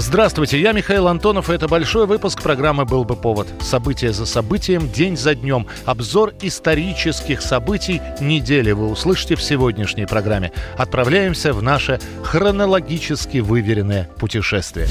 Здравствуйте, я Михаил Антонов, и это большой выпуск программы «Был бы повод». События за событием, день за днем. Обзор исторических событий недели вы услышите в сегодняшней программе. Отправляемся в наше хронологически выверенное путешествие.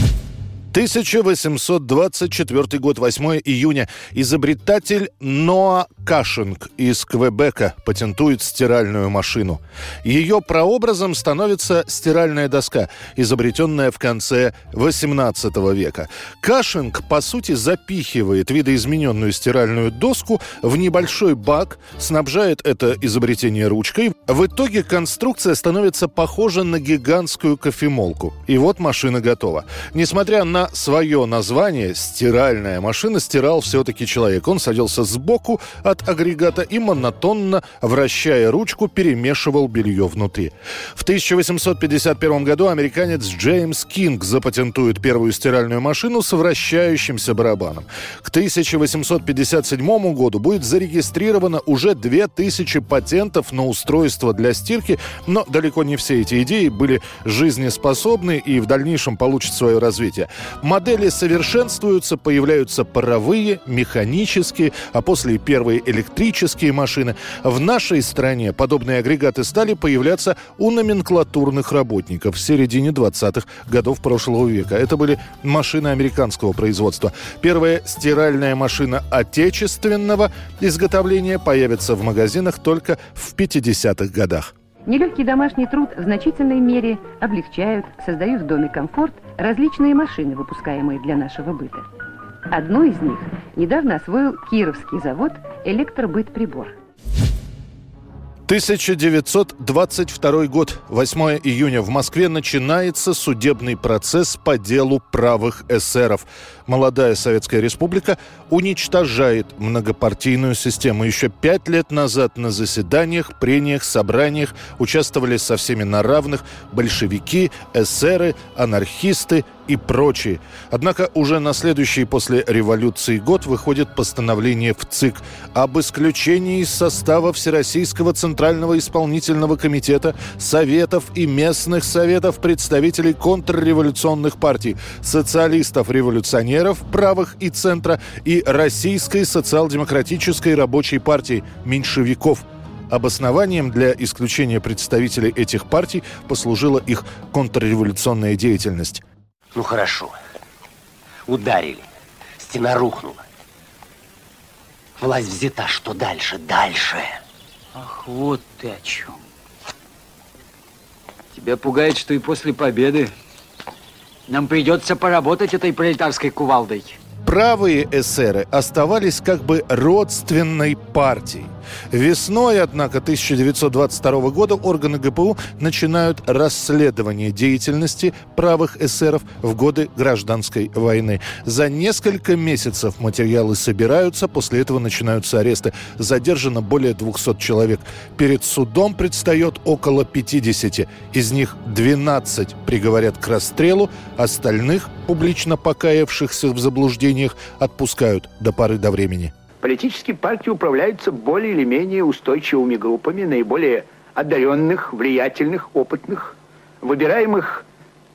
1824 год, 8 июня. Изобретатель Ноа Кашинг из Квебека патентует стиральную машину. Ее прообразом становится стиральная доска, изобретенная в конце 18 века. Кашинг, по сути, запихивает видоизмененную стиральную доску в небольшой бак, снабжает это изобретение ручкой. В итоге конструкция становится похожа на гигантскую кофемолку. И вот машина готова. Несмотря на на свое название «стиральная машина» стирал все-таки человек. Он садился сбоку от агрегата и монотонно, вращая ручку, перемешивал белье внутри. В 1851 году американец Джеймс Кинг запатентует первую стиральную машину с вращающимся барабаном. К 1857 году будет зарегистрировано уже 2000 патентов на устройство для стирки, но далеко не все эти идеи были жизнеспособны и в дальнейшем получат свое развитие. Модели совершенствуются, появляются паровые, механические, а после первые электрические машины. В нашей стране подобные агрегаты стали появляться у номенклатурных работников в середине 20-х годов прошлого века. Это были машины американского производства. Первая стиральная машина отечественного изготовления появится в магазинах только в 50-х годах. Нелегкий домашний труд в значительной мере облегчают, создают в доме комфорт различные машины, выпускаемые для нашего быта. Одну из них недавно освоил Кировский завод «Электробытприбор». 1922 год, 8 июня. В Москве начинается судебный процесс по делу правых эсеров. Молодая Советская Республика уничтожает многопартийную систему. Еще пять лет назад на заседаниях, прениях, собраниях участвовали со всеми на равных большевики, эсеры, анархисты и прочие. Однако уже на следующий после революции год выходит постановление в ЦИК об исключении из состава Всероссийского Центрального исполнительного комитета, советов и местных советов представителей контрреволюционных партий, социалистов-революционеров, правых и центра и Российской социал-демократической рабочей партии, меньшевиков – Обоснованием для исключения представителей этих партий послужила их контрреволюционная деятельность. Ну хорошо. Ударили. Стена рухнула. Власть взята. Что дальше? Дальше. Ах, вот ты о чем. Тебя пугает, что и после победы нам придется поработать этой пролетарской кувалдой. Правые эсеры оставались как бы родственной партией. Весной, однако, 1922 года органы ГПУ начинают расследование деятельности правых эсеров в годы гражданской войны. За несколько месяцев материалы собираются, после этого начинаются аресты. Задержано более 200 человек. Перед судом предстает около 50. Из них 12 приговорят к расстрелу, остальных, публично покаявшихся в заблуждениях, отпускают до поры до времени. Политические партии управляются более или менее устойчивыми группами, наиболее одаренных, влиятельных, опытных, выбираемых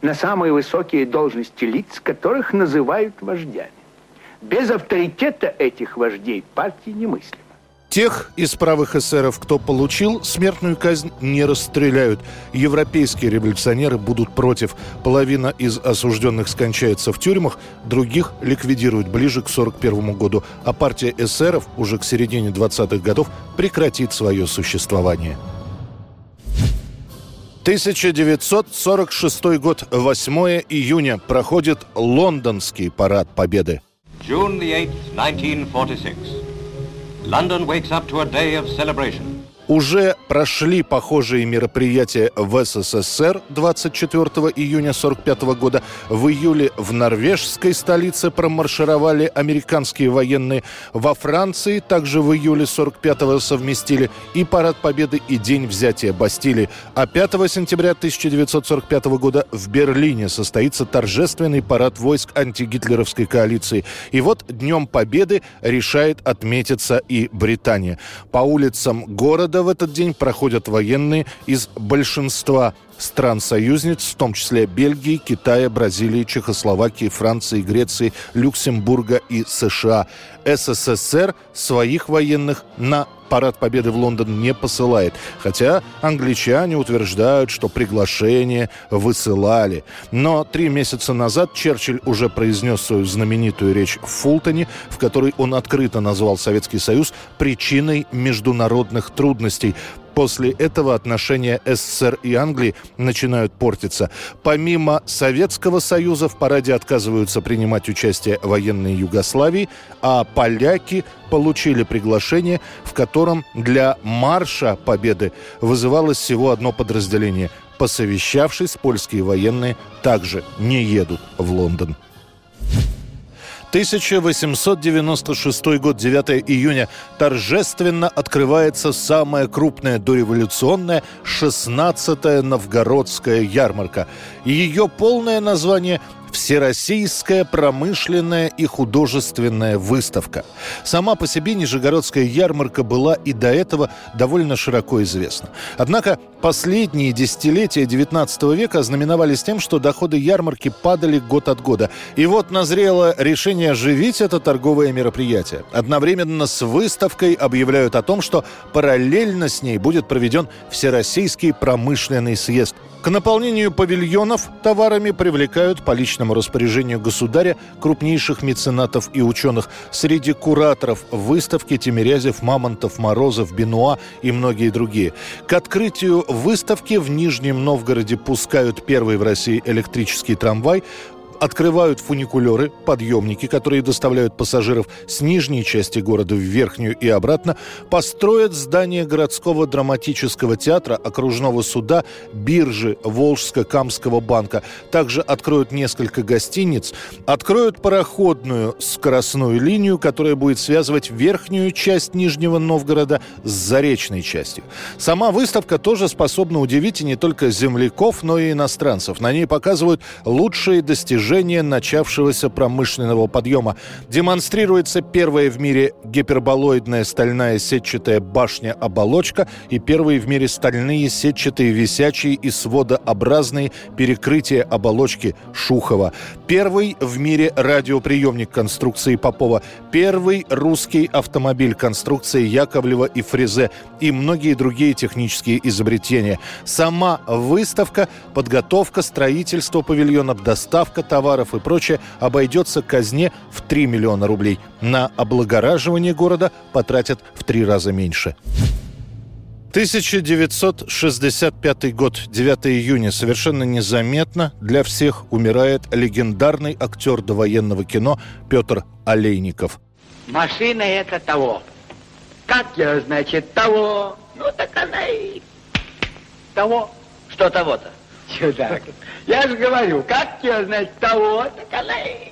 на самые высокие должности лиц, которых называют вождями. Без авторитета этих вождей партии немыслимо. Тех из правых эсеров, кто получил смертную казнь, не расстреляют. Европейские революционеры будут против. Половина из осужденных скончается в тюрьмах, других ликвидируют ближе к 1941 году. А партия эсеров уже к середине 20-х годов прекратит свое существование. 1946 год, 8 июня, проходит Лондонский парад Победы. June the 8th, 1946. London wakes up to a day of celebration. Уже прошли похожие мероприятия в СССР 24 июня 1945 года. В июле в норвежской столице промаршировали американские военные. Во Франции также в июле 45-го совместили и Парад Победы, и День взятия Бастилии. А 5 сентября 1945 года в Берлине состоится торжественный парад войск антигитлеровской коалиции. И вот Днем Победы решает отметиться и Британия. По улицам города года в этот день проходят военные из большинства стран-союзниц, в том числе Бельгии, Китая, Бразилии, Чехословакии, Франции, Греции, Люксембурга и США. СССР своих военных на Парад Победы в Лондон не посылает. Хотя англичане утверждают, что приглашение высылали. Но три месяца назад Черчилль уже произнес свою знаменитую речь в Фултоне, в которой он открыто назвал Советский Союз причиной международных трудностей. После этого отношения СССР и Англии начинают портиться. Помимо Советского Союза в параде отказываются принимать участие военные Югославии, а поляки получили приглашение, в котором для марша Победы вызывалось всего одно подразделение. Посовещавшись, польские военные также не едут в Лондон. 1896 год, 9 июня, торжественно открывается самая крупная дореволюционная 16-я новгородская ярмарка. Ее полное название Всероссийская промышленная и художественная выставка. Сама по себе Нижегородская ярмарка была и до этого довольно широко известна. Однако последние десятилетия XIX века ознаменовались тем, что доходы ярмарки падали год от года. И вот назрело решение оживить это торговое мероприятие. Одновременно с выставкой объявляют о том, что параллельно с ней будет проведен Всероссийский промышленный съезд – к наполнению павильонов товарами привлекают по личному распоряжению государя крупнейших меценатов и ученых. Среди кураторов выставки Тимирязев, Мамонтов, Морозов, Бенуа и многие другие. К открытию выставки в Нижнем Новгороде пускают первый в России электрический трамвай открывают фуникулеры, подъемники, которые доставляют пассажиров с нижней части города в верхнюю и обратно, построят здание городского драматического театра, окружного суда, биржи Волжско-Камского банка. Также откроют несколько гостиниц, откроют пароходную скоростную линию, которая будет связывать верхнюю часть Нижнего Новгорода с заречной частью. Сама выставка тоже способна удивить и не только земляков, но и иностранцев. На ней показывают лучшие достижения достижение начавшегося промышленного подъема. Демонстрируется первая в мире гиперболоидная стальная сетчатая башня-оболочка и первые в мире стальные сетчатые висячие и сводообразные перекрытия оболочки Шухова. Первый в мире радиоприемник конструкции Попова. Первый русский автомобиль конструкции Яковлева и Фрезе и многие другие технические изобретения. Сама выставка, подготовка, строительство павильонов, доставка товаров и прочее обойдется казне в 3 миллиона рублей. На облагораживание города потратят в три раза меньше. 1965 год, 9 июня. Совершенно незаметно для всех умирает легендарный актер довоенного кино Петр Олейников. Машина это того. Как я, значит, того? Ну, так она и того. Что того-то? Чудак. Я же говорю, как тебя, значит, того, так она и...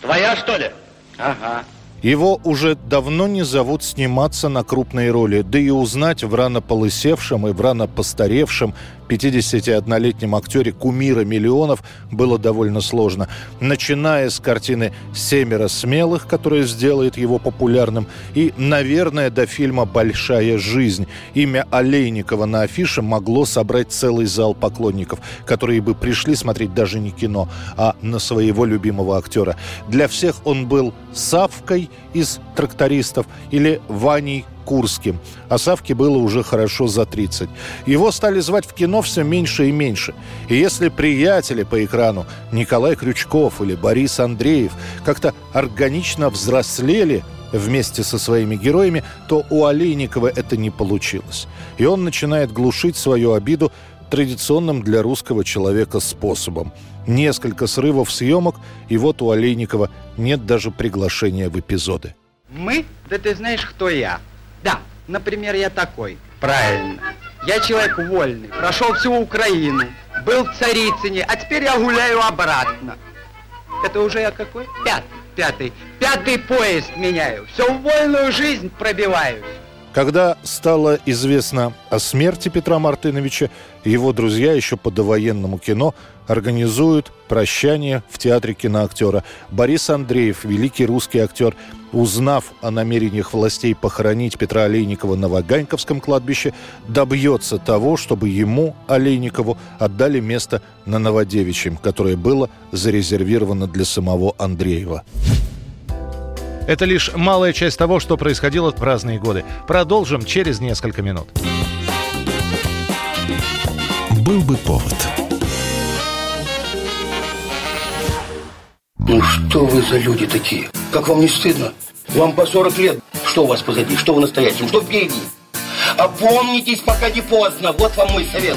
Твоя, что ли? Ага. Его уже давно не зовут сниматься на крупные роли, да и узнать в рано полысевшем и в рано постаревшем 51-летнем актере кумира миллионов было довольно сложно. Начиная с картины «Семеро смелых», которая сделает его популярным, и, наверное, до фильма «Большая жизнь». Имя Олейникова на афише могло собрать целый зал поклонников, которые бы пришли смотреть даже не кино, а на своего любимого актера. Для всех он был Савкой из «Трактористов» или Ваней Курским. А Савке было уже хорошо за 30. Его стали звать в кино все меньше и меньше. И если приятели по экрану Николай Крючков или Борис Андреев как-то органично взрослели вместе со своими героями, то у Олейникова это не получилось. И он начинает глушить свою обиду традиционным для русского человека способом. Несколько срывов съемок, и вот у Олейникова нет даже приглашения в эпизоды. Мы? Да ты знаешь, кто я. Да, Например, я такой. Правильно. Я человек вольный, прошел всю Украину, был в Царицыне, а теперь я гуляю обратно. Это уже я какой? Пятый. Пятый. Пятый поезд меняю. Все в вольную жизнь пробиваюсь. Когда стало известно о смерти Петра Мартыновича, его друзья еще по довоенному кино организуют прощание в театре киноактера. Борис Андреев, великий русский актер, узнав о намерениях властей похоронить Петра Олейникова на Ваганьковском кладбище, добьется того, чтобы ему, Олейникову, отдали место на Новодевичьем, которое было зарезервировано для самого Андреева. Это лишь малая часть того, что происходило в разные годы. Продолжим через несколько минут. Был бы повод. Ну что вы за люди такие? Как вам не стыдно? Вам по 40 лет. Что у вас позади? Что вы настоящем? Что впереди? Опомнитесь, пока не поздно. Вот вам мой совет.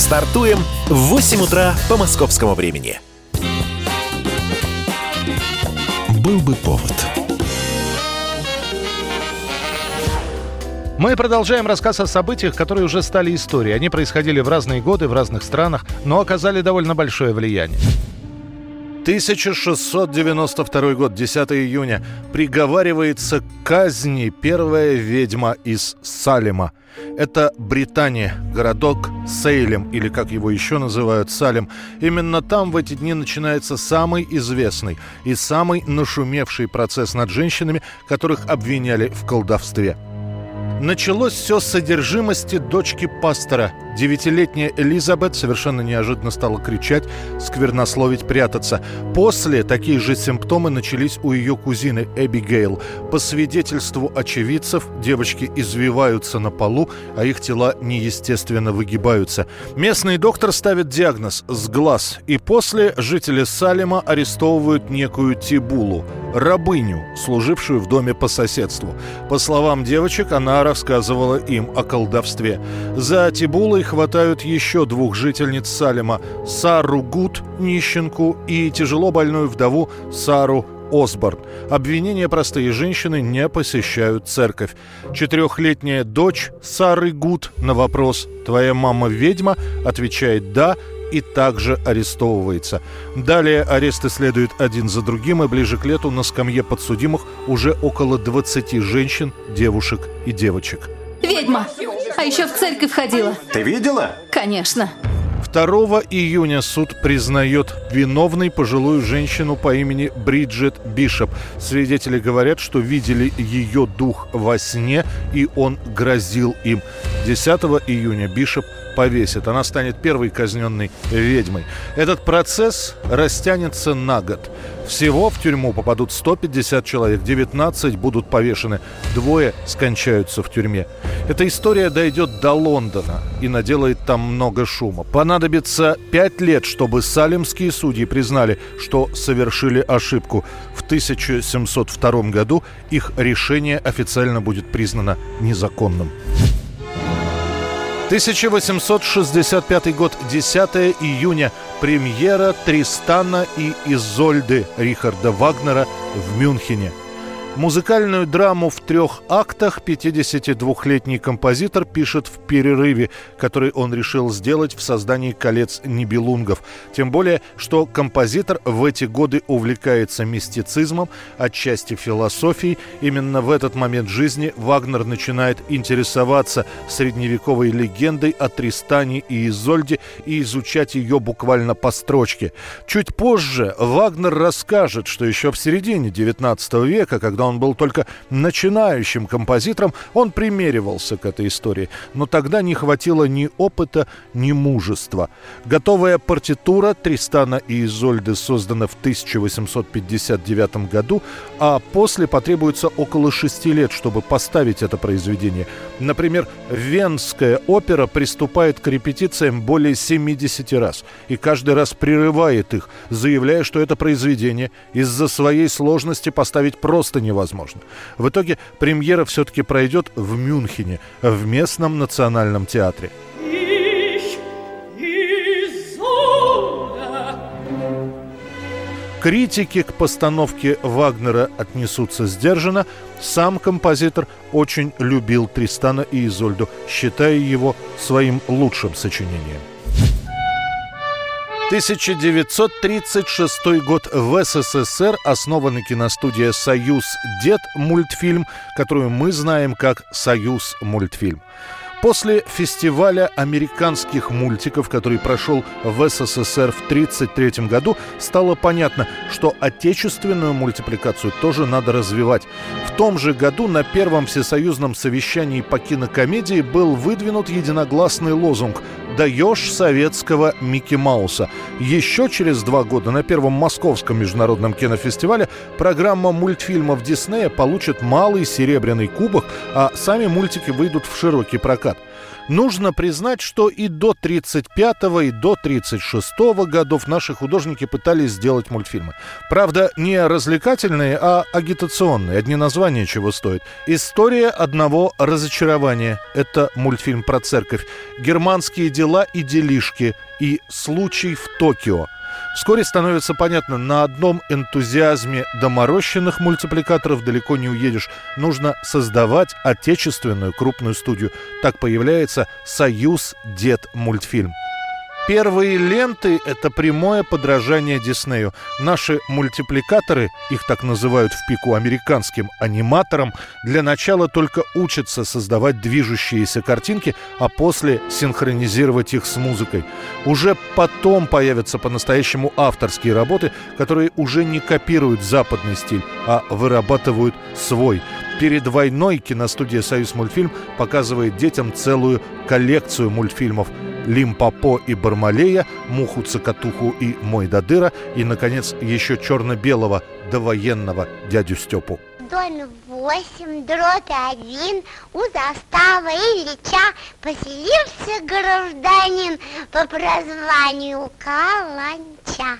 Стартуем в 8 утра по московскому времени. Был бы повод. Мы продолжаем рассказ о событиях, которые уже стали историей. Они происходили в разные годы, в разных странах, но оказали довольно большое влияние. 1692 год, 10 июня. Приговаривается к казни первая ведьма из Салема. Это Британия, городок Сейлем, или как его еще называют, Салем. Именно там в эти дни начинается самый известный и самый нашумевший процесс над женщинами, которых обвиняли в колдовстве – Началось все с содержимости дочки пастора. Девятилетняя Элизабет совершенно неожиданно стала кричать, сквернословить, прятаться. После такие же симптомы начались у ее кузины Эбигейл. По свидетельству очевидцев, девочки извиваются на полу, а их тела неестественно выгибаются. Местный доктор ставит диагноз «с глаз», и после жители Салема арестовывают некую Тибулу, рабыню, служившую в доме по соседству. По словам девочек, она рассказывала им о колдовстве. За Тибулой хватают еще двух жительниц Салема – Сару Гуд, нищенку, и тяжело больную вдову Сару Осборн. Обвинения простые женщины не посещают церковь. Четырехлетняя дочь Сары Гуд на вопрос «Твоя мама ведьма?» отвечает «Да», и также арестовывается. Далее аресты следуют один за другим, и ближе к лету на скамье подсудимых уже около 20 женщин, девушек и девочек. Ведьма! А еще в церковь ходила. Ты видела? Конечно. 2 июня суд признает виновной пожилую женщину по имени Бриджит Бишоп. Свидетели говорят, что видели ее дух во сне, и он грозил им. 10 июня Бишоп повесит. Она станет первой казненной ведьмой. Этот процесс растянется на год. Всего в тюрьму попадут 150 человек, 19 будут повешены, двое скончаются в тюрьме. Эта история дойдет до Лондона и наделает там много шума. Понадобится 5 лет, чтобы салемские судьи признали, что совершили ошибку. В 1702 году их решение официально будет признано незаконным. 1865 год, 10 июня. Премьера Тристана и Изольды Рихарда Вагнера в Мюнхене. Музыкальную драму в трех актах 52-летний композитор пишет в перерыве, который он решил сделать в создании «Колец Нибелунгов». Тем более, что композитор в эти годы увлекается мистицизмом, отчасти философией. Именно в этот момент жизни Вагнер начинает интересоваться средневековой легендой о Тристане и Изольде и изучать ее буквально по строчке. Чуть позже Вагнер расскажет, что еще в середине XIX века, когда когда он был только начинающим композитором, он примеривался к этой истории. Но тогда не хватило ни опыта, ни мужества. Готовая партитура Тристана и Изольды создана в 1859 году, а после потребуется около шести лет, чтобы поставить это произведение. Например, Венская опера приступает к репетициям более 70 раз и каждый раз прерывает их, заявляя, что это произведение из-за своей сложности поставить просто невозможно. В итоге премьера все-таки пройдет в Мюнхене, в местном национальном театре. Критики к постановке Вагнера отнесутся сдержанно. Сам композитор очень любил Тристана и Изольду, считая его своим лучшим сочинением. 1936 год в СССР основана киностудия «Союз Дед» мультфильм, которую мы знаем как «Союз мультфильм». После фестиваля американских мультиков, который прошел в СССР в 1933 году, стало понятно, что отечественную мультипликацию тоже надо развивать. В том же году на первом всесоюзном совещании по кинокомедии был выдвинут единогласный лозунг «Даешь советского Микки Мауса». Еще через два года на первом московском международном кинофестивале программа мультфильмов Диснея получит малый серебряный кубок, а сами мультики выйдут в широкий прокат прокат. Нужно признать, что и до 35-го, и до 36-го годов наши художники пытались сделать мультфильмы. Правда, не развлекательные, а агитационные. Одни названия чего стоят. «История одного разочарования» — это мультфильм про церковь. «Германские дела и делишки» и «Случай в Токио» — Вскоре становится понятно, на одном энтузиазме доморощенных мультипликаторов далеко не уедешь. Нужно создавать отечественную крупную студию. Так появляется «Союз Дед мультфильм». Первые ленты — это прямое подражание Диснею. Наши мультипликаторы, их так называют в пику американским аниматорам, для начала только учатся создавать движущиеся картинки, а после синхронизировать их с музыкой. Уже потом появятся по-настоящему авторские работы, которые уже не копируют западный стиль, а вырабатывают свой. Перед войной киностудия «Союз мультфильм» показывает детям целую коллекцию мультфильмов – Лимпопо и Бармалея, Муху Цокотуху и Мой Дадыра и, наконец, еще черно-белого довоенного дядю Степу. доме 8, дробь 1 у заставы Ильича поселился гражданин по прозванию Каланча.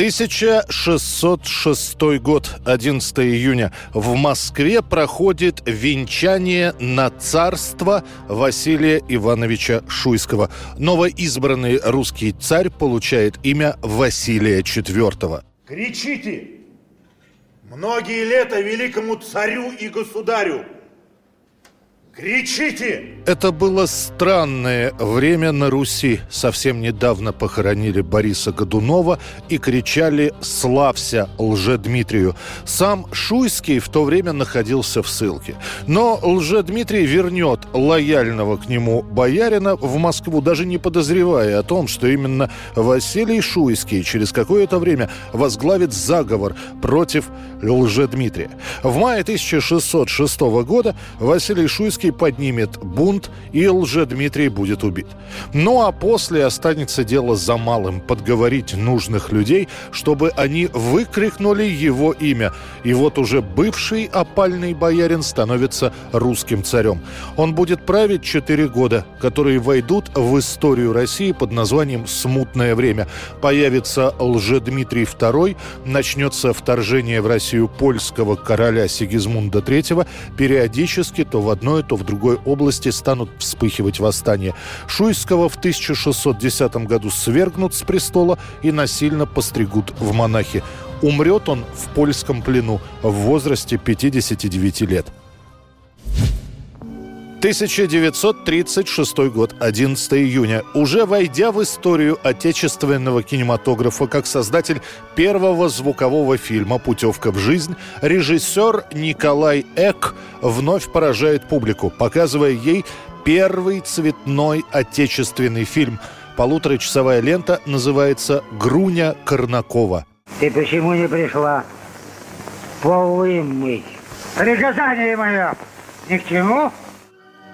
1606 год, 11 июня. В Москве проходит венчание на царство Василия Ивановича Шуйского. Новоизбранный русский царь получает имя Василия IV. Кричите! Многие лета великому царю и государю! Кричите! Это было странное время на Руси. Совсем недавно похоронили Бориса Годунова и кричали «Славься Лжедмитрию». Сам Шуйский в то время находился в ссылке. Но Лжедмитрий вернет лояльного к нему боярина в Москву, даже не подозревая о том, что именно Василий Шуйский через какое-то время возглавит заговор против Лжедмитрия. В мае 1606 года Василий Шуйский поднимет бунт, и лже-Дмитрий будет убит. Ну а после останется дело за малым – подговорить нужных людей, чтобы они выкрикнули его имя. И вот уже бывший опальный боярин становится русским царем. Он будет править четыре года, которые войдут в историю России под названием «Смутное время». Появится лже-Дмитрий II, начнется вторжение в Россию польского короля Сигизмунда III, периодически то в одной, то в другой области станут вспыхивать восстания. Шуйского в 1610 году свергнут с престола и насильно постригут в монахи. Умрет он в польском плену в возрасте 59 лет. 1936 год, 11 июня. Уже войдя в историю отечественного кинематографа как создатель первого звукового фильма «Путевка в жизнь», режиссер Николай Эк вновь поражает публику, показывая ей первый цветной отечественный фильм. Полуторачасовая лента называется «Груня Корнакова». Ты почему не пришла? полы мыть. Приказание мое ни к чему.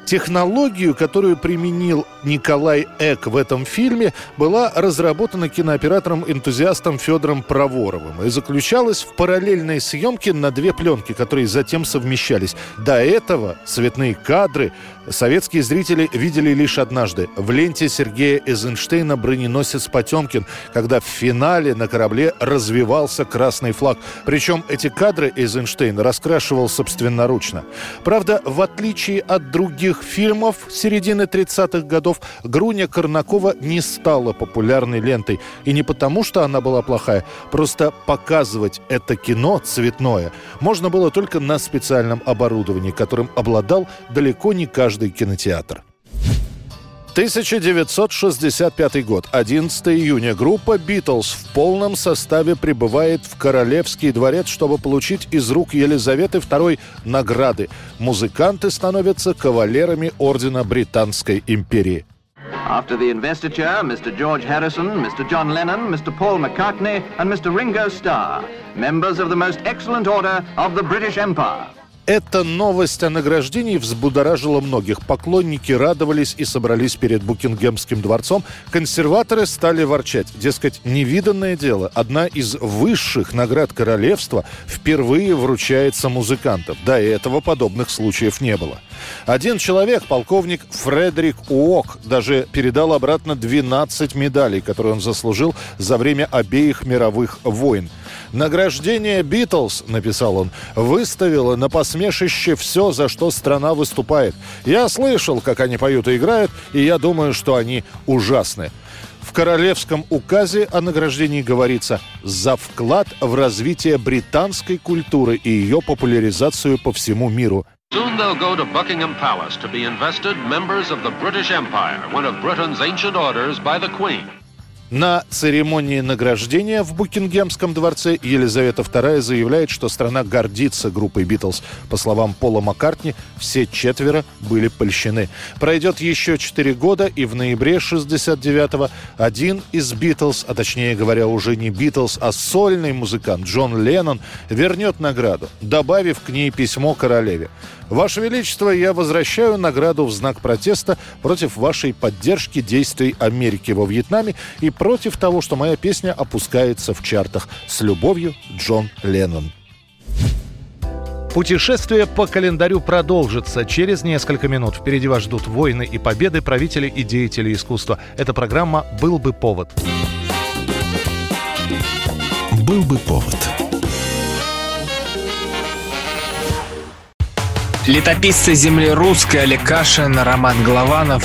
Технологию, которую применил Николай Эк в этом фильме, была разработана кинооператором-энтузиастом Федором Проворовым и заключалась в параллельной съемке на две пленки, которые затем совмещались. До этого цветные кадры советские зрители видели лишь однажды в ленте Сергея Эйзенштейна «Броненосец Потемкин», когда в финале на корабле развивался красный флаг. Причем эти кадры Эйзенштейн раскрашивал собственноручно. Правда, в отличие от других фильмов середины 30-х годов, Груня Корнакова не стала популярной лентой. И не потому, что она была плохая, просто показывать это кино цветное можно было только на специальном оборудовании, которым обладал далеко не каждый каждый кинотеатр. 1965 год, 11 июня. Группа «Битлз» в полном составе прибывает в Королевский дворец, чтобы получить из рук Елизаветы II награды. Музыканты становятся кавалерами Ордена Британской империи. After the investiture, Mr. George Harrison, Mr. John Lennon, Mr. Paul McCartney and Mr. Ringo Starr, members of the most excellent order of the British Empire. Эта новость о награждении взбудоражила многих. Поклонники радовались и собрались перед Букингемским дворцом. Консерваторы стали ворчать. Дескать, невиданное дело. Одна из высших наград королевства впервые вручается музыкантам. До этого подобных случаев не было. Один человек, полковник Фредерик Уок, даже передал обратно 12 медалей, которые он заслужил за время обеих мировых войн. «Награждение Битлз», — написал он, — «выставило на посмешище все, за что страна выступает. Я слышал, как они поют и играют, и я думаю, что они ужасны». В королевском указе о награждении говорится «за вклад в развитие британской культуры и ее популяризацию по всему миру». Soon they'll go to Buckingham Palace to be invested members of the British Empire, one of Britain's ancient orders by the Queen. На церемонии награждения в Букингемском дворце Елизавета II заявляет, что страна гордится группой «Битлз». По словам Пола Маккартни, все четверо были польщены. Пройдет еще четыре года, и в ноябре 69-го один из «Битлз», а точнее говоря, уже не «Битлз», а сольный музыкант Джон Леннон вернет награду, добавив к ней письмо королеве. Ваше Величество, я возвращаю награду в знак протеста против вашей поддержки действий Америки во Вьетнаме и против того, что моя песня опускается в чартах. С любовью, Джон Леннон. Путешествие по календарю продолжится через несколько минут. Впереди вас ждут войны и победы правителей и деятелей искусства. Эта программа «Был бы повод». «Был бы повод» Летописцы земли русской Олег Кашин, Роман Голованов.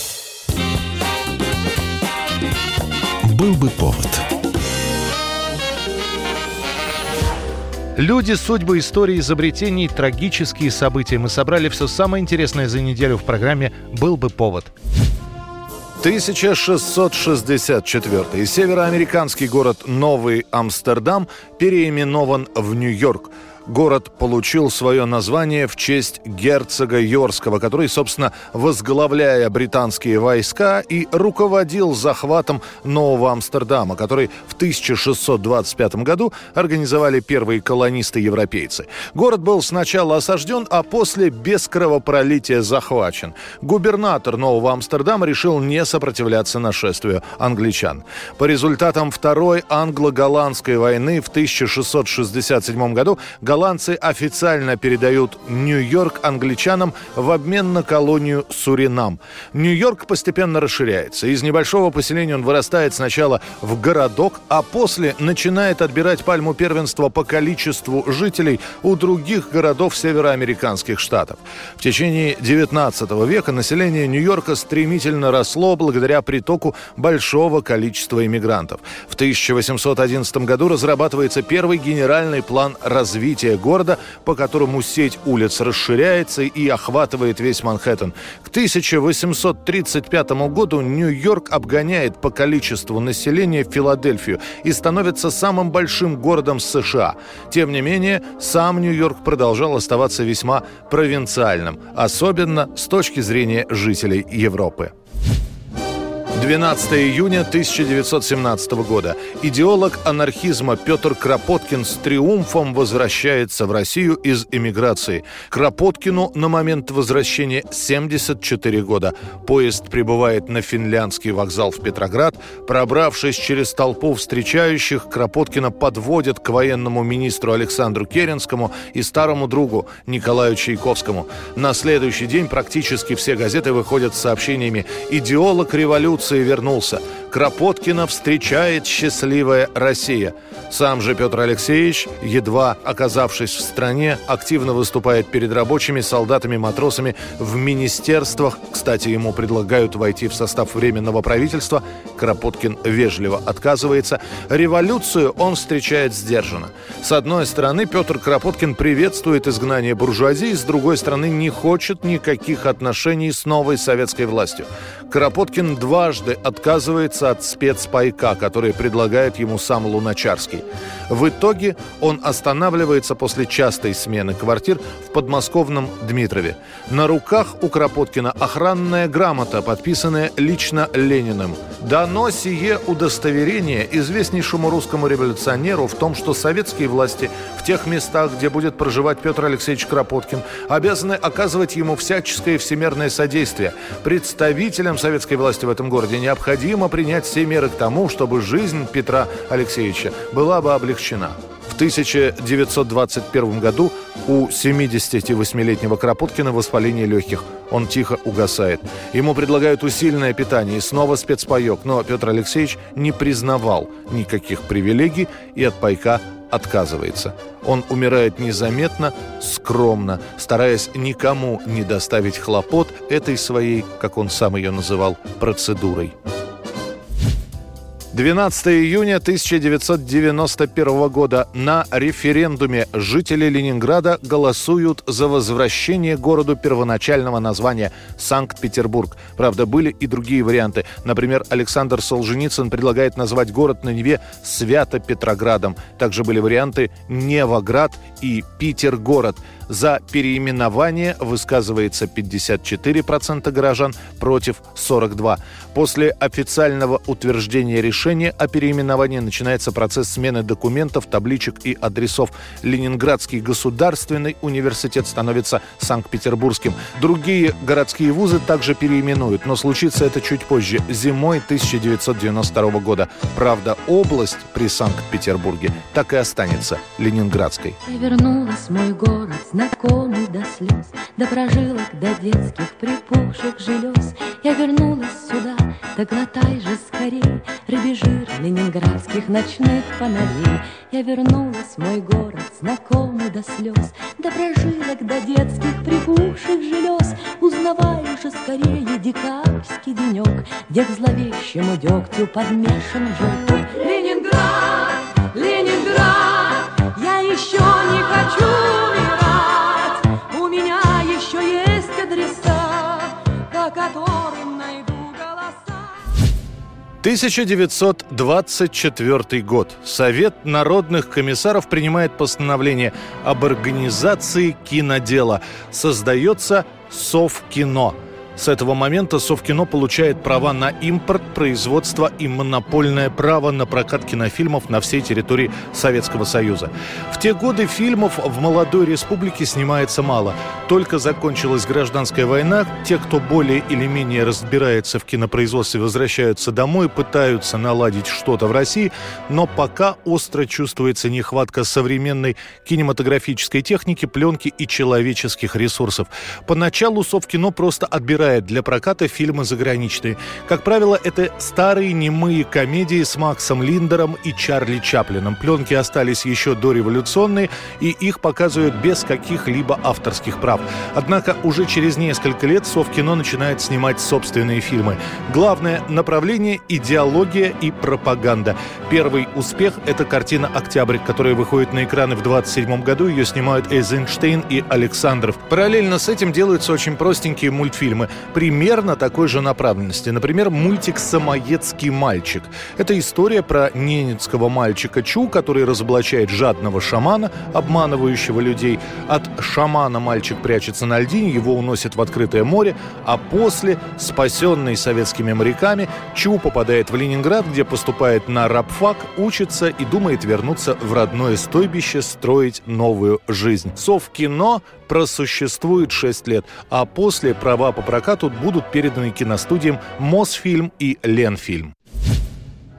Был бы повод. Люди, судьбы, истории, изобретений, трагические события. Мы собрали все самое интересное за неделю в программе «Был бы повод». 1664. Североамериканский город Новый Амстердам переименован в Нью-Йорк – город получил свое название в честь герцога Йорского, который, собственно, возглавляя британские войска и руководил захватом Нового Амстердама, который в 1625 году организовали первые колонисты-европейцы. Город был сначала осажден, а после без кровопролития захвачен. Губернатор Нового Амстердама решил не сопротивляться нашествию англичан. По результатам Второй англо-голландской войны в 1667 году голландцы официально передают Нью-Йорк англичанам в обмен на колонию Суринам. Нью-Йорк постепенно расширяется. Из небольшого поселения он вырастает сначала в городок, а после начинает отбирать пальму первенства по количеству жителей у других городов североамериканских штатов. В течение 19 века население Нью-Йорка стремительно росло благодаря притоку большого количества иммигрантов. В 1811 году разрабатывается первый генеральный план развития развития города, по которому сеть улиц расширяется и охватывает весь Манхэттен. К 1835 году Нью-Йорк обгоняет по количеству населения Филадельфию и становится самым большим городом США. Тем не менее, сам Нью-Йорк продолжал оставаться весьма провинциальным, особенно с точки зрения жителей Европы. 12 июня 1917 года. Идеолог анархизма Петр Кропоткин с триумфом возвращается в Россию из эмиграции. Кропоткину на момент возвращения 74 года. Поезд прибывает на финляндский вокзал в Петроград. Пробравшись через толпу встречающих, Кропоткина подводят к военному министру Александру Керенскому и старому другу Николаю Чайковскому. На следующий день практически все газеты выходят с сообщениями «Идеолог революции революции вернулся. Кропоткина встречает счастливая Россия. Сам же Петр Алексеевич, едва оказавшись в стране, активно выступает перед рабочими, солдатами, матросами в министерствах. Кстати, ему предлагают войти в состав Временного правительства. Кропоткин вежливо отказывается. Революцию он встречает сдержанно. С одной стороны, Петр Кропоткин приветствует изгнание буржуазии, с другой стороны, не хочет никаких отношений с новой советской властью. Кропоткин дважды отказывается от спецпайка, который предлагает ему сам Луначарский. В итоге он останавливается после частой смены квартир в подмосковном Дмитрове. На руках у Кропоткина охранная грамота, подписанная лично Лениным. Дано сие удостоверение известнейшему русскому революционеру в том, что советские власти в тех местах, где будет проживать Петр Алексеевич Кропоткин, обязаны оказывать ему всяческое всемирное содействие. Представителям советской власти в этом городе необходимо принять все меры к тому, чтобы жизнь Петра Алексеевича была бы облегчена. В 1921 году у 78-летнего Кропоткина воспаление легких. Он тихо угасает. Ему предлагают усиленное питание и снова спецпаек, но Петр Алексеевич не признавал никаких привилегий и от пайка отказывается. Он умирает незаметно, скромно, стараясь никому не доставить хлопот этой своей, как он сам ее называл, процедурой. 12 июня 1991 года на референдуме жители Ленинграда голосуют за возвращение городу первоначального названия Санкт-Петербург. Правда, были и другие варианты. Например, Александр Солженицын предлагает назвать город на Неве Свято-Петроградом. Также были варианты Невоград и Питер-город. За переименование высказывается 54% горожан против 42%. После официального утверждения решения о переименовании начинается процесс смены документов, табличек и адресов. Ленинградский государственный университет становится Санкт-Петербургским. Другие городские вузы также переименуют, но случится это чуть позже, зимой 1992 года. Правда, область при Санкт-Петербурге так и останется Ленинградской. Вернулась мой город, знакомый до слез, до прожилок, до детских припухших желез. Я вернулась сюда, да глотай же скорей Рыбий жир ленинградских ночных фонарей. Я вернулась в мой город, знакомый до слез До прожилок, до детских припухших желез. Узнавай уже скорее декабрьский денек Где к зловещему дегтю подмешан желток Ленинград, 1924 год. Совет народных комиссаров принимает постановление об организации кинодела. Создается Совкино – с этого момента Совкино получает права на импорт, производство и монопольное право на прокат кинофильмов на всей территории Советского Союза. В те годы фильмов в молодой республике снимается мало. Только закончилась гражданская война, те, кто более или менее разбирается в кинопроизводстве, возвращаются домой, пытаются наладить что-то в России, но пока остро чувствуется нехватка современной кинематографической техники, пленки и человеческих ресурсов. Поначалу Совкино просто отбирает выбирает для проката фильмы заграничные. Как правило, это старые немые комедии с Максом Линдером и Чарли Чаплином. Пленки остались еще дореволюционные, и их показывают без каких-либо авторских прав. Однако уже через несколько лет Совкино начинает снимать собственные фильмы. Главное направление – идеология и пропаганда. Первый успех – это картина «Октябрь», которая выходит на экраны в 27 году. Ее снимают Эйзенштейн и Александров. Параллельно с этим делаются очень простенькие мультфильмы примерно такой же направленности. Например, мультик «Самоедский мальчик». Это история про ненецкого мальчика Чу, который разоблачает жадного шамана, обманывающего людей. От шамана мальчик прячется на льдине, его уносят в открытое море, а после, спасенный советскими моряками, Чу попадает в Ленинград, где поступает на рабфак, учится и думает вернуться в родное стойбище, строить новую жизнь. Совкино просуществует 6 лет, а после права по прокату будут переданы киностудиям Мосфильм и Ленфильм.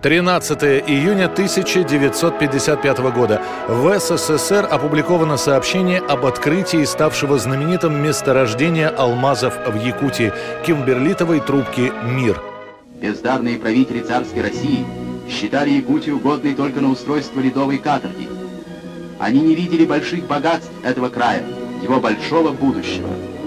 13 июня 1955 года в СССР опубликовано сообщение об открытии ставшего знаменитым месторождения алмазов в Якутии кимберлитовой трубки «Мир». Бездарные правители царской России считали Якутию годной только на устройство ледовой каторги. Они не видели больших богатств этого края, его большого будущего –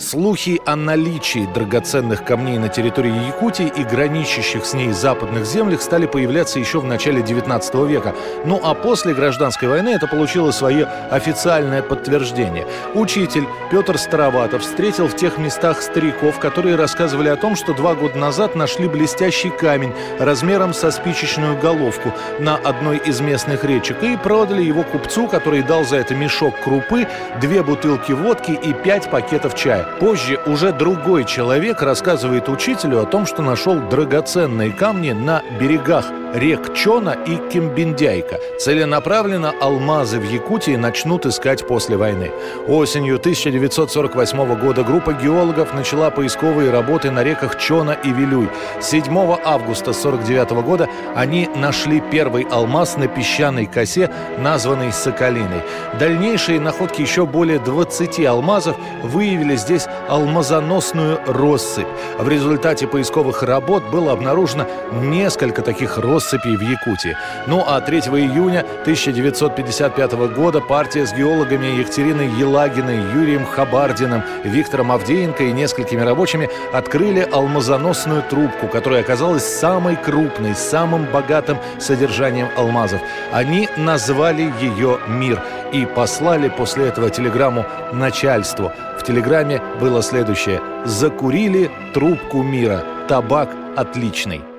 Слухи о наличии драгоценных камней на территории Якутии и граничащих с ней западных землях стали появляться еще в начале 19 века. Ну а после гражданской войны это получило свое официальное подтверждение. Учитель Петр Староватов встретил в тех местах стариков, которые рассказывали о том, что два года назад нашли блестящий камень размером со спичечную головку на одной из местных речек и продали его купцу, который дал за это мешок крупы, две бутылки водки и пять пакетов чая. Позже уже другой человек рассказывает учителю о том, что нашел драгоценные камни на берегах рек Чона и Кимбиндяйка. Целенаправленно алмазы в Якутии начнут искать после войны. Осенью 1948 года группа геологов начала поисковые работы на реках Чона и Вилюй. 7 августа 1949 года они нашли первый алмаз на песчаной косе, названный Соколиной. Дальнейшие находки еще более 20 алмазов выявили здесь алмазоносную россыпь. В результате поисковых работ было обнаружено несколько таких россыпей в Якутии. Ну а 3 июня 1955 года партия с геологами Екатериной Елагиной, Юрием Хабардиным, Виктором Авдеенко и несколькими рабочими открыли алмазоносную трубку, которая оказалась самой крупной, самым богатым содержанием алмазов. Они назвали ее «Мир» и послали после этого телеграмму начальству. В телеграмме было следующее «Закурили трубку мира. Табак отличный».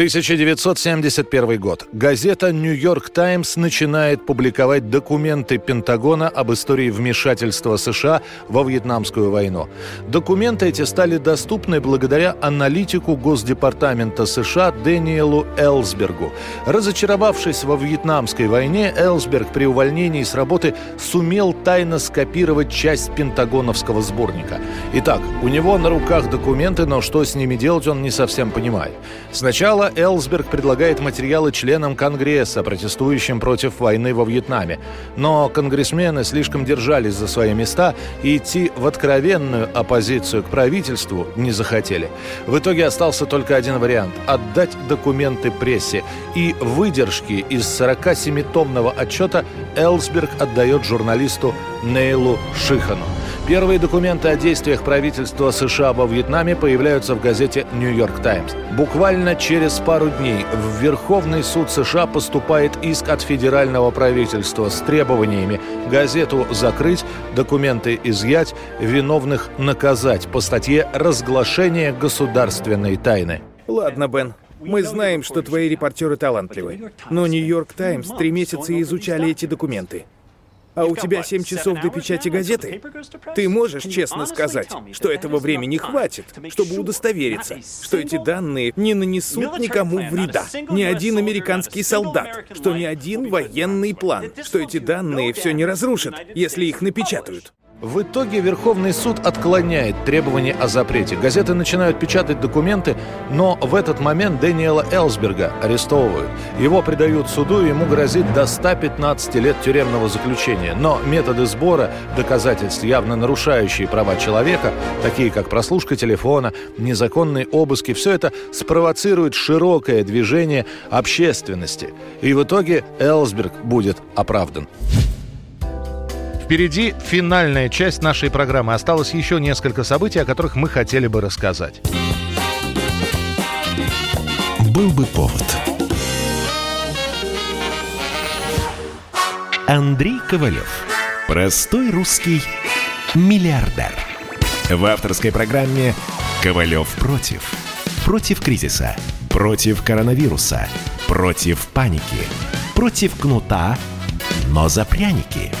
1971 год. Газета «Нью-Йорк Таймс» начинает публиковать документы Пентагона об истории вмешательства США во Вьетнамскую войну. Документы эти стали доступны благодаря аналитику Госдепартамента США Дэниелу Элсбергу. Разочаровавшись во Вьетнамской войне, Элсберг при увольнении с работы сумел тайно скопировать часть пентагоновского сборника. Итак, у него на руках документы, но что с ними делать, он не совсем понимает. Сначала Элсберг предлагает материалы членам Конгресса, протестующим против войны во Вьетнаме. Но конгрессмены слишком держались за свои места и идти в откровенную оппозицию к правительству не захотели. В итоге остался только один вариант – отдать документы прессе. И выдержки из 47-томного отчета Элсберг отдает журналисту Нейлу Шихану. Первые документы о действиях правительства США во Вьетнаме появляются в газете «Нью-Йорк Таймс». Буквально через пару дней в Верховный суд США поступает иск от федерального правительства с требованиями газету закрыть, документы изъять, виновных наказать по статье «Разглашение государственной тайны». Ладно, Бен, мы знаем, что твои репортеры талантливы. Но Нью-Йорк Таймс три месяца изучали эти документы. А у тебя 7 часов до печати газеты? Ты можешь честно сказать, что этого времени хватит, чтобы удостовериться, что эти данные не нанесут никому вреда, ни один американский солдат, что ни один военный план, что эти данные все не разрушат, если их напечатают. В итоге Верховный суд отклоняет требования о запрете. Газеты начинают печатать документы, но в этот момент Дэниела Элсберга арестовывают. Его предают суду, и ему грозит до 115 лет тюремного заключения. Но методы сбора доказательств, явно нарушающие права человека, такие как прослушка телефона, незаконные обыски, все это спровоцирует широкое движение общественности. И в итоге Элсберг будет оправдан. Впереди финальная часть нашей программы. Осталось еще несколько событий, о которых мы хотели бы рассказать. Был бы повод. Андрей Ковалев. Простой русский миллиардер. В авторской программе «Ковалев против». Против кризиса. Против коронавируса. Против паники. Против кнута, но за пряники –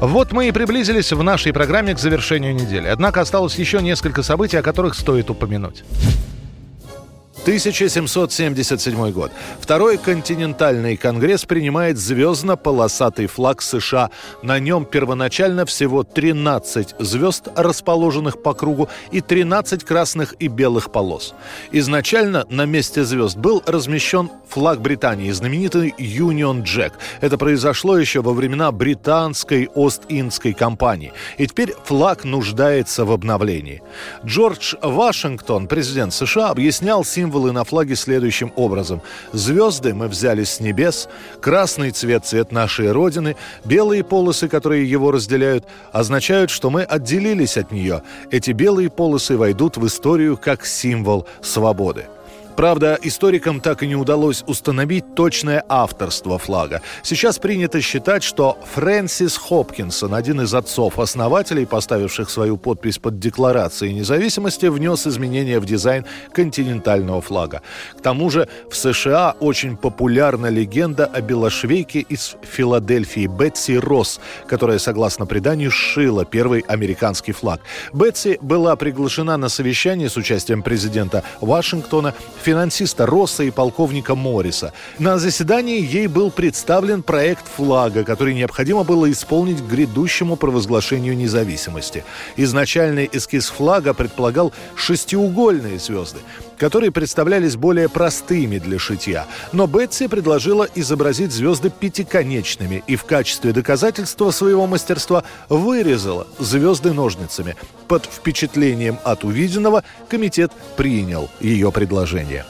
Вот мы и приблизились в нашей программе к завершению недели. Однако осталось еще несколько событий, о которых стоит упомянуть. 1777 год. Второй континентальный конгресс принимает звездно-полосатый флаг США. На нем первоначально всего 13 звезд, расположенных по кругу, и 13 красных и белых полос. Изначально на месте звезд был размещен флаг Британии, знаменитый Union Jack. Это произошло еще во времена британской Ост-Индской компании. И теперь флаг нуждается в обновлении. Джордж Вашингтон, президент США, объяснял символ символы на флаге следующим образом. Звезды мы взяли с небес, красный цвет – цвет нашей Родины, белые полосы, которые его разделяют, означают, что мы отделились от нее. Эти белые полосы войдут в историю как символ свободы. Правда, историкам так и не удалось установить точное авторство флага. Сейчас принято считать, что Фрэнсис Хопкинсон, один из отцов-основателей, поставивших свою подпись под Декларацией независимости, внес изменения в дизайн континентального флага. К тому же в США очень популярна легенда о белошвейке из Филадельфии Бетси Росс, которая, согласно преданию, сшила первый американский флаг. Бетси была приглашена на совещание с участием президента Вашингтона, финансиста Росса и полковника Морриса. На заседании ей был представлен проект флага, который необходимо было исполнить к грядущему провозглашению независимости. Изначальный эскиз флага предполагал шестиугольные звезды которые представлялись более простыми для шитья. Но Бетси предложила изобразить звезды пятиконечными и в качестве доказательства своего мастерства вырезала звезды ножницами. Под впечатлением от увиденного комитет принял ее предложение.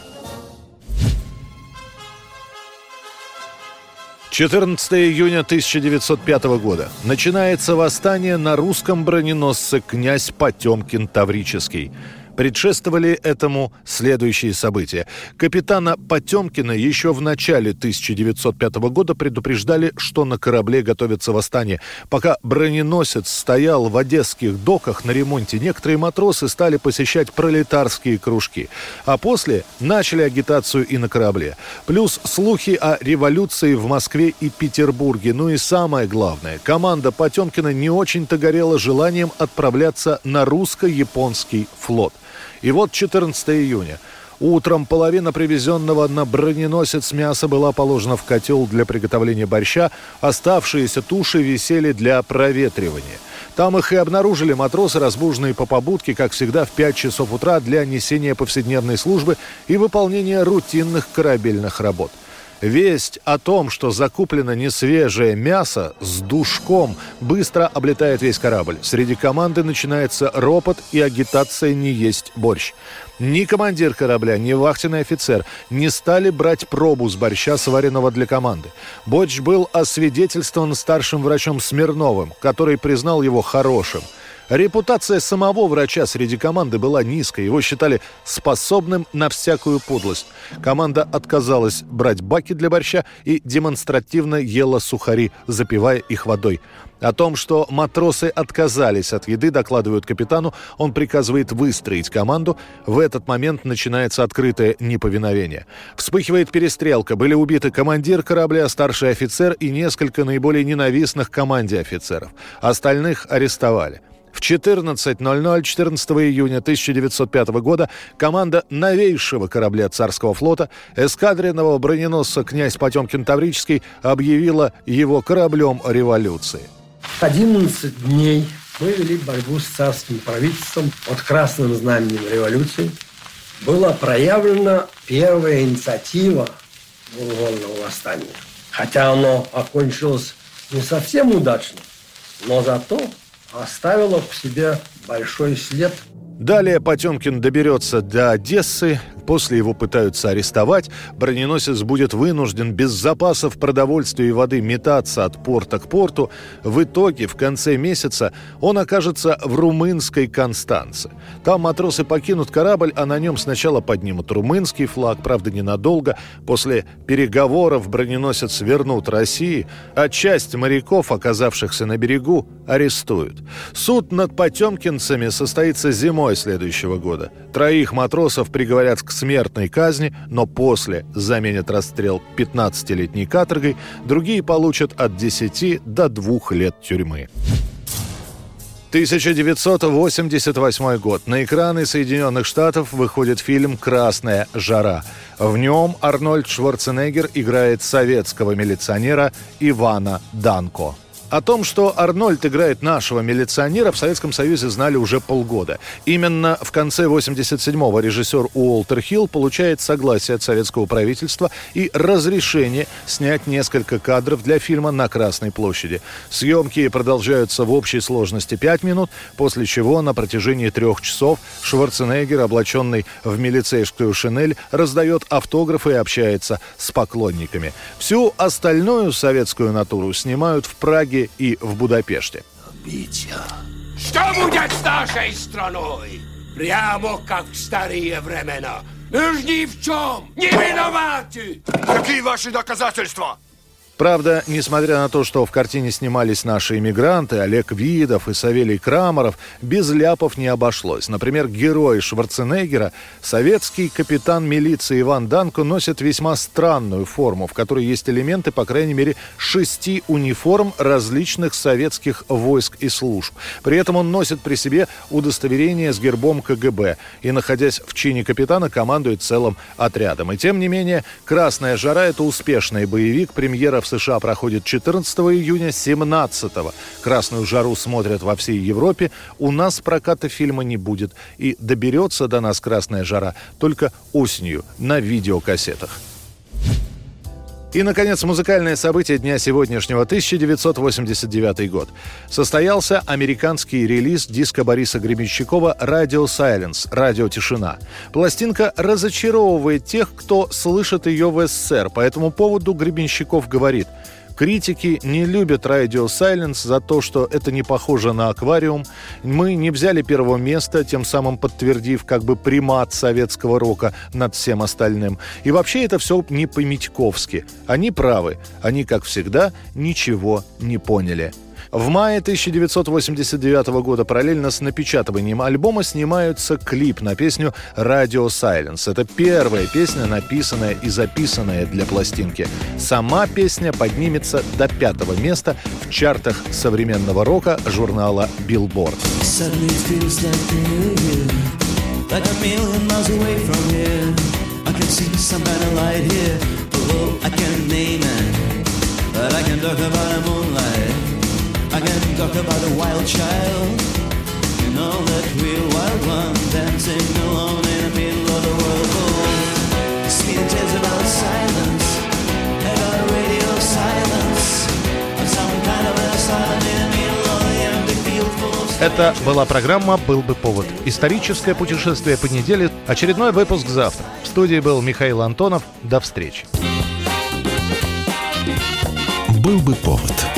14 июня 1905 года. Начинается восстание на русском броненосце «Князь Потемкин Таврический». Предшествовали этому следующие события. Капитана Потемкина еще в начале 1905 года предупреждали, что на корабле готовится восстание. Пока броненосец стоял в одесских доках на ремонте, некоторые матросы стали посещать пролетарские кружки. А после начали агитацию и на корабле. Плюс слухи о революции в Москве и Петербурге. Ну и самое главное, команда Потемкина не очень-то горела желанием отправляться на русско-японский флот – и вот 14 июня. Утром половина привезенного на броненосец мяса была положена в котел для приготовления борща, оставшиеся туши висели для проветривания. Там их и обнаружили матросы, разбуженные по побудке, как всегда, в 5 часов утра для несения повседневной службы и выполнения рутинных корабельных работ – Весть о том, что закуплено несвежее мясо с душком, быстро облетает весь корабль. Среди команды начинается ропот и агитация не есть борщ. Ни командир корабля, ни вахтенный офицер не стали брать пробу с борща, сваренного для команды. Борщ был освидетельствован старшим врачом Смирновым, который признал его хорошим – Репутация самого врача среди команды была низкой. Его считали способным на всякую подлость. Команда отказалась брать баки для борща и демонстративно ела сухари, запивая их водой. О том, что матросы отказались от еды, докладывают капитану, он приказывает выстроить команду. В этот момент начинается открытое неповиновение. Вспыхивает перестрелка. Были убиты командир корабля, старший офицер и несколько наиболее ненавистных команде офицеров. Остальных арестовали. В 14.00 14 июня 1905 года команда новейшего корабля царского флота, эскадренного броненосца «Князь Потемкин Таврический» объявила его кораблем революции. 11 дней мы вели борьбу с царским правительством под красным знаменем революции. Была проявлена первая инициатива буржуазного восстания. Хотя оно окончилось не совсем удачно, но зато оставило в себе большой след Далее Потемкин доберется до Одессы, после его пытаются арестовать, броненосец будет вынужден без запасов продовольствия и воды метаться от порта к порту. В итоге, в конце месяца, он окажется в румынской Констанце. Там матросы покинут корабль, а на нем сначала поднимут румынский флаг, правда, ненадолго. После переговоров броненосец вернут России, а часть моряков, оказавшихся на берегу, арестуют. Суд над потемкинцами состоится зимой зимой следующего года. Троих матросов приговорят к смертной казни, но после заменят расстрел 15-летней каторгой, другие получат от 10 до 2 лет тюрьмы. 1988 год. На экраны Соединенных Штатов выходит фильм «Красная жара». В нем Арнольд Шварценеггер играет советского милиционера Ивана Данко. О том, что Арнольд играет нашего милиционера, в Советском Союзе знали уже полгода. Именно в конце 87-го режиссер Уолтер Хилл получает согласие от советского правительства и разрешение снять несколько кадров для фильма «На Красной площади». Съемки продолжаются в общей сложности 5 минут, после чего на протяжении трех часов Шварценеггер, облаченный в милицейскую шинель, раздает автографы и общается с поклонниками. Всю остальную советскую натуру снимают в Праге Праге и в Будапеште. Что будет с нашей страной? Прямо как в старые времена. Мы ж ни в чем не виноваты! Какие ваши доказательства? Правда, несмотря на то, что в картине снимались наши иммигранты, Олег Видов и Савелий Крамаров, без ляпов не обошлось. Например, герой Шварценеггера, советский капитан милиции Иван Данко, носит весьма странную форму, в которой есть элементы, по крайней мере, шести униформ различных советских войск и служб. При этом он носит при себе удостоверение с гербом КГБ и, находясь в чине капитана, командует целым отрядом. И тем не менее, «Красная жара» — это успешный боевик, премьера в США проходит 14 июня, 17 Красную жару смотрят во всей Европе. У нас проката фильма не будет. И доберется до нас красная жара только осенью на видеокассетах. И, наконец, музыкальное событие дня сегодняшнего, 1989 год. Состоялся американский релиз диска Бориса Гребенщикова «Radio Silence» — «Радио Тишина». Пластинка разочаровывает тех, кто слышит ее в СССР. По этому поводу Гребенщиков говорит — Критики не любят Radio Silence за то, что это не похоже на аквариум. Мы не взяли первого места, тем самым подтвердив как бы примат советского рока над всем остальным. И вообще это все не по-митьковски. Они правы. Они, как всегда, ничего не поняли. В мае 1989 года параллельно с напечатыванием альбома снимаются клип на песню «Radio Silence». Это первая песня, написанная и записанная для пластинки. Сама песня поднимется до пятого места в чартах современного рока журнала Billboard. But I can talk about the moonlight I can talk about a wild child. You know that real wild one dancing alone in the middle of the world. Oh, sweet tales about silence. I got a radio silence. Some kind of a silence in the middle of the empty field full of Это была программа «Был бы повод». Историческое путешествие по неделе. Очередной выпуск завтра. В студии был Михаил Антонов. До встречи. «Был бы повод»